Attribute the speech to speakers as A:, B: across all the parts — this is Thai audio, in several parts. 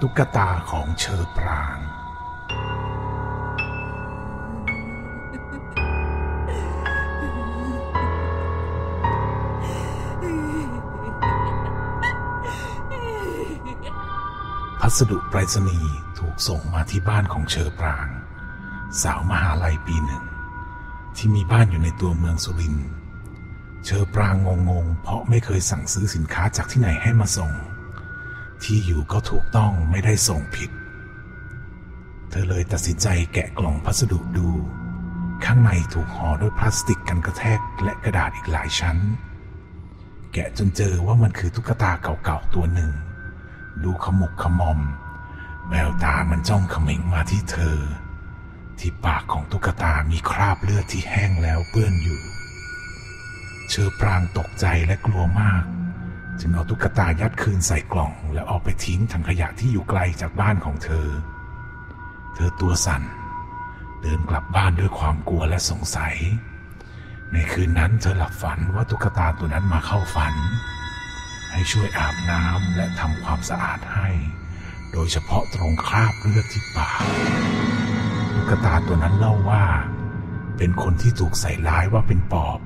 A: ตุ๊กตาของเชอปราง พัสดุไปรษณีย์ถูกส่งมาที่บ้านของเชอปราง สาวมหาลัยปีหนึ่ง ที่มีบ้านอยู่ในตัวเมืองสุรินทร์เชอปรางงงๆ เพราะไม่เคยสั่งซื้อสินค้าจากที่ไหนให้มาส่ง ที่อยู่ก็ถูกต้องไม่ได้ส่งผิด เธอเลยตัดสินใจแกะกล่องพัสดุดู ข้างในถูกห่อด้วยพลาสติกกันกระแทกและกระดาษอีกหลายชั้น แกะจนเจอว่ามันคือตุ๊กตาเก่าๆตัวหนึ่ง ดูขมุกขมอม แววตามันจ้องเขม็งมาที่เธอ ที่ปากของตุ๊กตามีคราบเลือดที่แห้งแล้วเปื้อนอยู่ เชอปรางตกใจและกลัวมาก จึงเอาตุ๊กตายัดคืนใส่กล่องแล้วเอาไปทิ้งถังขยะที่อยู่ไกลจากบ้านของเธอ เธอตัวสั่น เดินกลับบ้านด้วยความกลัวและสงสัย ในคืนนั้นเธอหลับฝันว่าตุ๊กตาตัวนั้นมาเข้าฝัน ให้ช่วยอาบน้ำและทำความสะอาดให้ โดยเฉพาะตรงคราบเลือดที่ปากตุ๊กตาตัวนั้นเล่าว่า เป็นคนที่ถูกใส่ร้ายว่าเป็นปอบ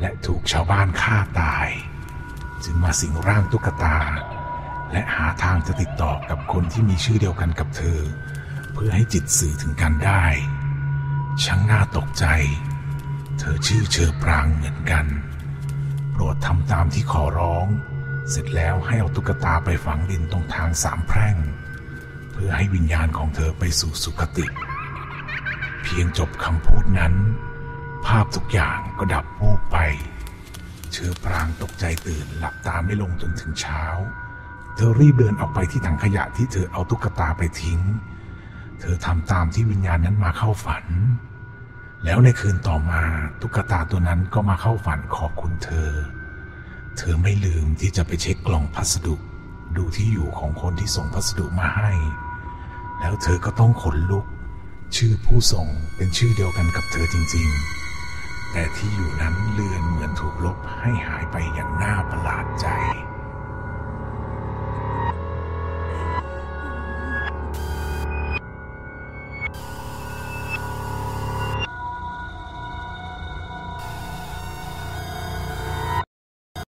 A: และถูกชาวบ้านฆ่าตาย จึงมาสิงร่างตุ๊กตา และหาทางจะติดต่อกับคนที่มีชื่อเดียวกันกับเธอ เพื่อให้จิตสื่อถึงกันได้ช่างน่าตกใจ เธอชื่อเชอปรางเหมือนกัน โปรดทำตามที่ขอร้อง เสร็จแล้วให้เอาตุ๊กตาไปฝังดินตรงทางสามแพร่ง เพื่อให้วิญญาณของเธอไปสู่สุคติ เพียงจบคำพูดนั้น ภาพทุกอย่างก็ดับวูบไป เชอปรางตกใจตื่นหลับตาไม่ลงจนถึงเช้า เธอรีบเดินออกไปที่ถังขยะที่เธอเอาตุ๊กตาไปทิ้ง เธอทำตามที่วิญญาณนั้นมาเข้าฝัน แล้วในคืนต่อมาตุ๊กตาตัวนั้นก็มาเข้าฝันขอบคุณเธอ เธอไม่ลืมที่จะไปเช็คกล่องพัสดุ ดูที่อยู่ของคนที่ส่งพัสดุมาให้ แล้วเธอก็ต้องขนลุก ชื่อผู้ส่งเป็นชื่อเดียวกันกับเธอจริง ๆ แต่ที่อยู่นั้นเลือนเหมือนถูกลบให้หายไปอย่างน่าประหลาดใจ